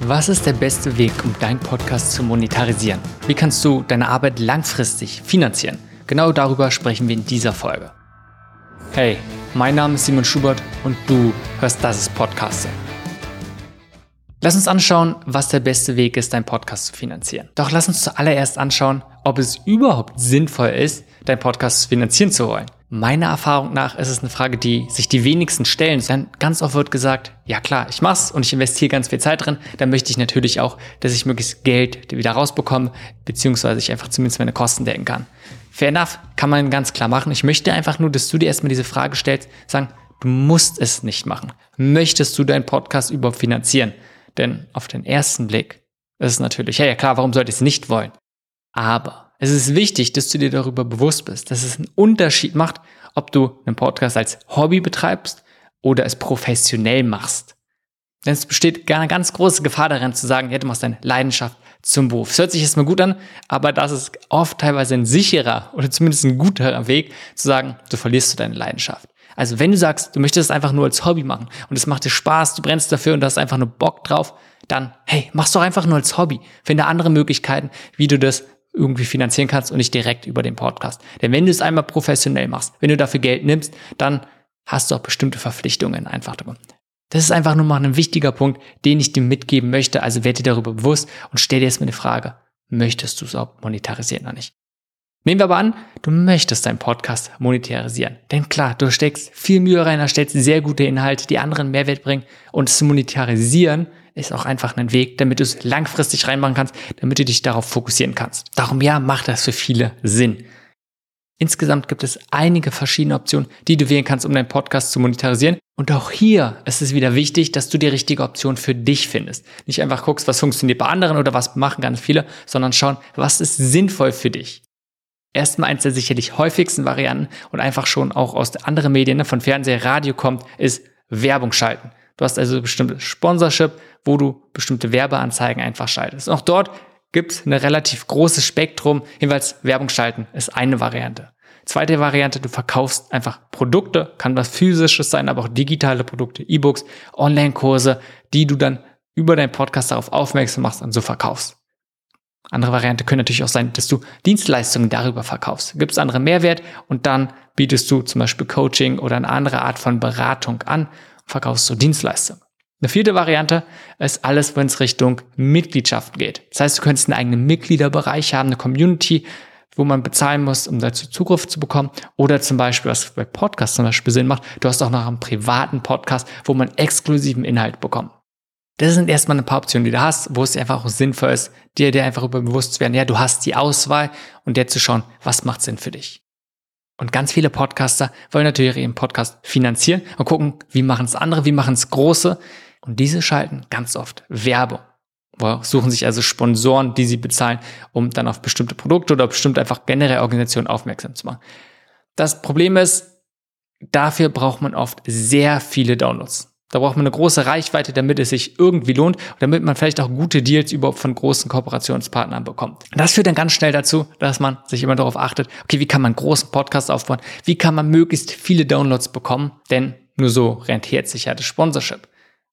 Was ist der beste Weg, um deinen Podcast zu monetarisieren? Wie kannst du deine Arbeit langfristig finanzieren? Genau darüber sprechen wir in dieser Folge. Hey, mein Name ist Simon Schubert und du hörst Das ist Podcasting. Lass uns anschauen, was der beste Weg ist, deinen Podcast zu finanzieren. Doch lass uns zuallererst anschauen, ob es überhaupt sinnvoll ist, deinen Podcast finanzieren zu wollen. Meiner Erfahrung nach ist es eine Frage, die sich die wenigsten stellen. Denn ganz oft wird gesagt, ja klar, ich mach's und ich investiere ganz viel Zeit drin. Dann möchte ich natürlich auch, dass ich möglichst Geld wieder rausbekomme, beziehungsweise ich einfach zumindest meine Kosten decken kann. Fair enough, kann man ganz klar machen. Ich möchte einfach nur, dass du dir erstmal diese Frage stellst, sagen, du musst es nicht machen. Möchtest du deinen Podcast überhaupt finanzieren? Denn auf den ersten Blick ist es natürlich, ja, ja klar, warum sollte ich es nicht wollen? Aber es ist wichtig, dass du dir darüber bewusst bist, dass es einen Unterschied macht, ob du einen Podcast als Hobby betreibst oder es professionell machst. Denn es besteht eine ganz große Gefahr darin zu sagen, ja, du machst deine Leidenschaft zum Beruf. Es hört sich erstmal gut an, aber das ist oft teilweise ein sicherer oder zumindest ein guterer Weg zu sagen, du verlierst du deine Leidenschaft. Also wenn du sagst, du möchtest es einfach nur als Hobby machen und es macht dir Spaß, du brennst dafür und du hast einfach nur Bock drauf, dann, hey, mach's doch einfach nur als Hobby. Finde andere Möglichkeiten, wie du das irgendwie finanzieren kannst und nicht direkt über den Podcast. Denn wenn du es einmal professionell machst, wenn du dafür Geld nimmst, dann hast du auch bestimmte Verpflichtungen einfach dabei. Das ist einfach nur mal ein wichtiger Punkt, den ich dir mitgeben möchte. Also werde dir darüber bewusst und stell dir erstmal eine Frage. Möchtest du es auch monetarisieren oder nicht? Nehmen wir aber an, du möchtest deinen Podcast monetarisieren. Denn klar, du steckst viel Mühe rein, erstellst sehr gute Inhalte, die anderen Mehrwert bringen. Und es zu monetarisieren ist auch einfach ein Weg, damit du es langfristig reinmachen kannst, damit du dich darauf fokussieren kannst. Darum ja, macht das für viele Sinn. Insgesamt gibt es einige verschiedene Optionen, die du wählen kannst, um deinen Podcast zu monetarisieren. Und auch hier ist es wieder wichtig, dass du die richtige Option für dich findest. Nicht einfach guckst, was funktioniert bei anderen oder was machen ganz viele, sondern schauen, was ist sinnvoll für dich. Erstmal eins der sicherlich häufigsten Varianten und einfach schon auch aus anderen Medien, ne, von Fernseher, Radio kommt, ist Werbung schalten. Du hast also bestimmte Sponsorship, wo du bestimmte Werbeanzeigen einfach schaltest. auch dort gibt es ein relativ großes Spektrum. Jedenfalls Werbung schalten ist eine Variante. Zweite Variante, du verkaufst einfach Produkte, kann was physisches sein, aber auch digitale Produkte, E-Books, Online-Kurse, die du dann über deinen Podcast darauf aufmerksam machst und so verkaufst. Andere Variante können natürlich auch sein, dass du Dienstleistungen darüber verkaufst. Gibt es andere Mehrwert und dann bietest du zum Beispiel Coaching oder eine andere Art von Beratung an verkaufst du Dienstleistungen. Eine vierte Variante ist alles, wenn es Richtung Mitgliedschaft geht. Das heißt, du könntest einen eigenen Mitgliederbereich haben, eine Community, wo man bezahlen muss, um dazu Zugriff zu bekommen. Oder zum Beispiel, was bei Podcasts zum Beispiel Sinn macht, du hast auch noch einen privaten Podcast, wo man exklusiven Inhalt bekommt. Das sind erstmal ein paar Optionen, die du hast, wo es einfach auch sinnvoll ist, dir, dir einfach über bewusst zu werden, ja, du hast die Auswahl und dir zu schauen, was macht Sinn für dich. Und ganz viele Podcaster wollen natürlich ihren Podcast finanzieren und gucken, wie machen es andere, wie machen es große. Und diese schalten ganz oft Werbung. Suchen sich also Sponsoren, die sie bezahlen, um dann auf bestimmte Produkte oder bestimmte einfach generell Organisationen aufmerksam zu machen. Das Problem ist, dafür braucht man oft sehr viele Downloads. Da braucht man eine große Reichweite, damit es sich irgendwie lohnt und damit man vielleicht auch gute Deals überhaupt von großen Kooperationspartnern bekommt. Das führt dann ganz schnell dazu, dass man sich immer darauf achtet, okay, wie kann man einen großen Podcast aufbauen? Wie kann man möglichst viele Downloads bekommen? Denn nur so rentiert sich ja das Sponsorship.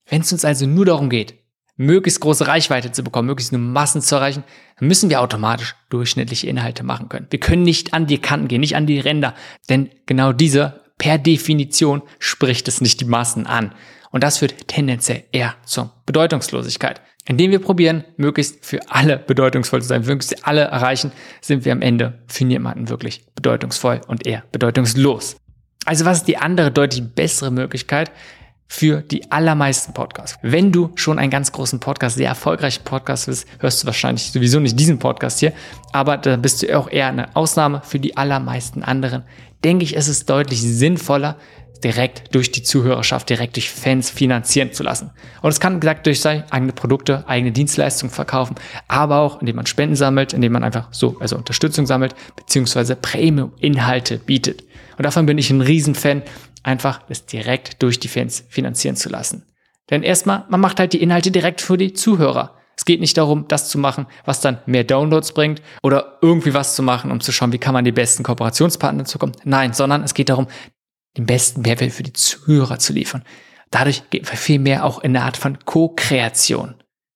Wenn es uns also nur darum geht, möglichst große Reichweite zu bekommen, möglichst nur Massen zu erreichen, müssen wir automatisch durchschnittliche Inhalte machen können. Wir können nicht an die Kanten gehen, nicht an die Ränder, denn genau diese per Definition spricht es nicht die Massen an. Und das führt tendenziell eher zur Bedeutungslosigkeit. Indem wir probieren, möglichst für alle bedeutungsvoll zu sein, möglichst alle erreichen, sind wir am Ende für niemanden wirklich bedeutungsvoll und eher bedeutungslos. Also was ist die andere deutlich bessere Möglichkeit? Für die allermeisten Podcasts. Wenn du schon einen ganz großen Podcast, sehr erfolgreichen Podcast bist, hörst du wahrscheinlich sowieso nicht diesen Podcast hier, aber da bist du auch eher eine Ausnahme für die allermeisten anderen. Denke ich, ist es deutlich sinnvoller, direkt durch die Zuhörerschaft, direkt durch Fans finanzieren zu lassen. Und es kann gesagt durch sein, eigene Produkte, eigene Dienstleistungen verkaufen, aber auch indem man Spenden sammelt, indem man einfach so, also Unterstützung sammelt, beziehungsweise Premium-Inhalte bietet. Und davon bin ich ein Riesenfan, einfach das direkt durch die Fans finanzieren zu lassen. Denn erstmal, man macht halt die Inhalte direkt für die Zuhörer. Es geht nicht darum, das zu machen, was dann mehr Downloads bringt oder irgendwie was zu machen, um zu schauen, wie kann man die besten Kooperationspartner zukommen. Nein, sondern es geht darum, den besten Mehrwert für die Zuhörer zu liefern. Dadurch geht viel mehr auch in eine Art von Co-Kreation.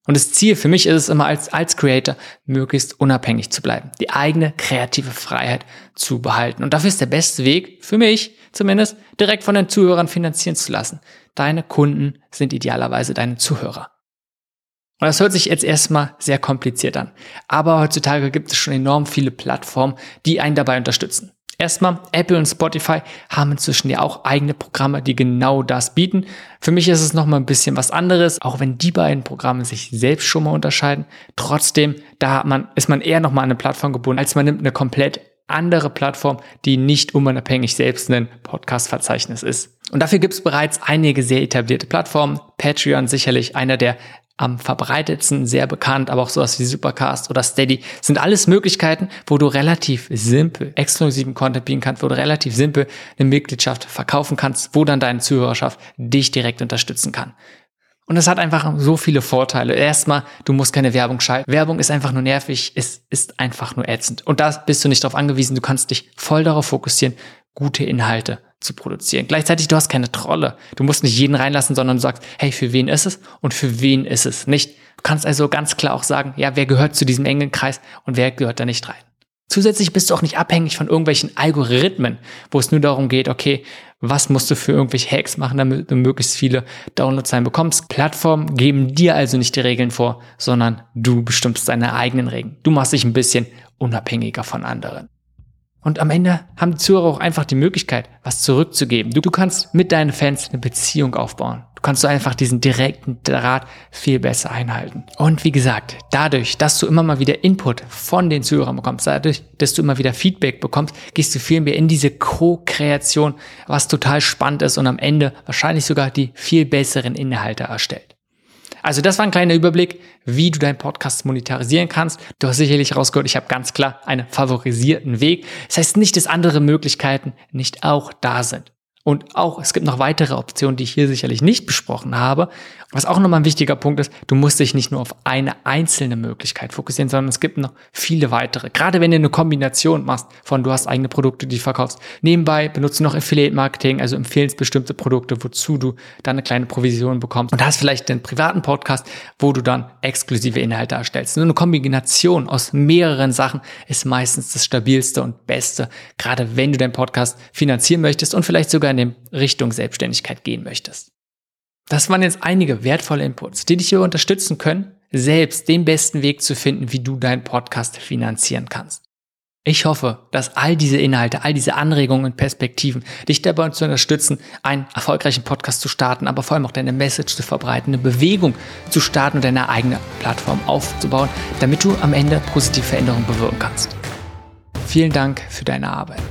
Und das Ziel für mich ist es immer als, als Creator, möglichst unabhängig zu bleiben, die eigene kreative Freiheit zu behalten. Und dafür ist der beste Weg, für mich zumindest, direkt von den Zuhörern finanzieren zu lassen. Deine Kunden sind idealerweise deine Zuhörer. Und das hört sich jetzt erstmal sehr kompliziert an. Aber heutzutage gibt es schon enorm viele Plattformen, die einen dabei unterstützen. Erstmal, Apple und Spotify haben inzwischen ja auch eigene Programme, die genau das bieten. Für mich ist es nochmal ein bisschen was anderes, auch wenn die beiden Programme sich selbst schon mal unterscheiden. Trotzdem, da man, ist man eher nochmal an eine Plattform gebunden, als man nimmt eine komplett andere Plattform, die nicht unabhängig selbst ein Podcast-Verzeichnis ist. Und dafür gibt es bereits einige sehr etablierte Plattformen. Patreon sicherlich einer der am verbreitetsten, sehr bekannt, aber auch sowas wie Supercast oder Steady sind alles Möglichkeiten, wo du relativ simpel exklusiven Content bieten kannst, wo du relativ simpel eine Mitgliedschaft verkaufen kannst, wo dann deine Zuhörerschaft dich direkt unterstützen kann. Und es hat einfach so viele Vorteile. Erstmal, du musst keine Werbung schalten. Werbung ist einfach nur nervig, es ist einfach nur ätzend. Und da bist du nicht darauf angewiesen. Du kannst dich voll darauf fokussieren, gute Inhalte zu produzieren. Gleichzeitig, du hast keine Trolle. Du musst nicht jeden reinlassen, sondern du sagst, hey, für wen ist es und für wen ist es nicht. Du kannst also ganz klar auch sagen, ja, wer gehört zu diesem engen Kreis und wer gehört da nicht rein. Zusätzlich bist du auch nicht abhängig von irgendwelchen Algorithmen, wo es nur darum geht, okay, was musst du für irgendwelche Hacks machen, damit du möglichst viele Downloads sein bekommst. Plattformen geben dir also nicht die Regeln vor, sondern du bestimmst deine eigenen Regeln. Du machst dich ein bisschen unabhängiger von anderen. Und am Ende haben die Zuhörer auch einfach die Möglichkeit, was zurückzugeben. Du, du kannst mit deinen Fans eine Beziehung aufbauen. Du kannst so einfach diesen direkten Draht viel besser einhalten. Und wie gesagt, dadurch, dass du immer mal wieder Input von den Zuhörern bekommst, dadurch, dass du immer wieder Feedback bekommst, gehst du viel mehr in diese Co-Kreation, was total spannend ist und am Ende wahrscheinlich sogar die viel besseren Inhalte erstellt. Also das war ein kleiner Überblick, wie du deinen Podcast monetarisieren kannst. Du hast sicherlich rausgehört, ich habe ganz klar einen favorisierten Weg. Das heißt nicht, dass andere Möglichkeiten nicht auch da sind. Und auch, es gibt noch weitere Optionen, die ich hier sicherlich nicht besprochen habe. Was auch nochmal ein wichtiger Punkt ist, du musst dich nicht nur auf eine einzelne Möglichkeit fokussieren, sondern es gibt noch viele weitere. Gerade wenn du eine Kombination machst von du hast eigene Produkte, die du verkaufst. Nebenbei benutzt du noch Affiliate Marketing, also empfehlst bestimmte Produkte, wozu du dann eine kleine Provision bekommst. Und hast vielleicht einen privaten Podcast, wo du dann exklusive Inhalte erstellst. Nur eine Kombination aus mehreren Sachen ist meistens das stabilste und beste, gerade wenn du deinen Podcast finanzieren möchtest und vielleicht sogar in dem Richtung Selbstständigkeit gehen möchtest. Das waren jetzt einige wertvolle Inputs, die dich hier unterstützen können, selbst den besten Weg zu finden, wie du deinen Podcast finanzieren kannst. Ich hoffe, dass all diese Inhalte, all diese Anregungen und Perspektiven dich dabei zu unterstützen, einen erfolgreichen Podcast zu starten, aber vor allem auch deine Message zu verbreiten, eine Bewegung zu starten und deine eigene Plattform aufzubauen, damit du am Ende positive Veränderungen bewirken kannst. Vielen Dank für deine Arbeit.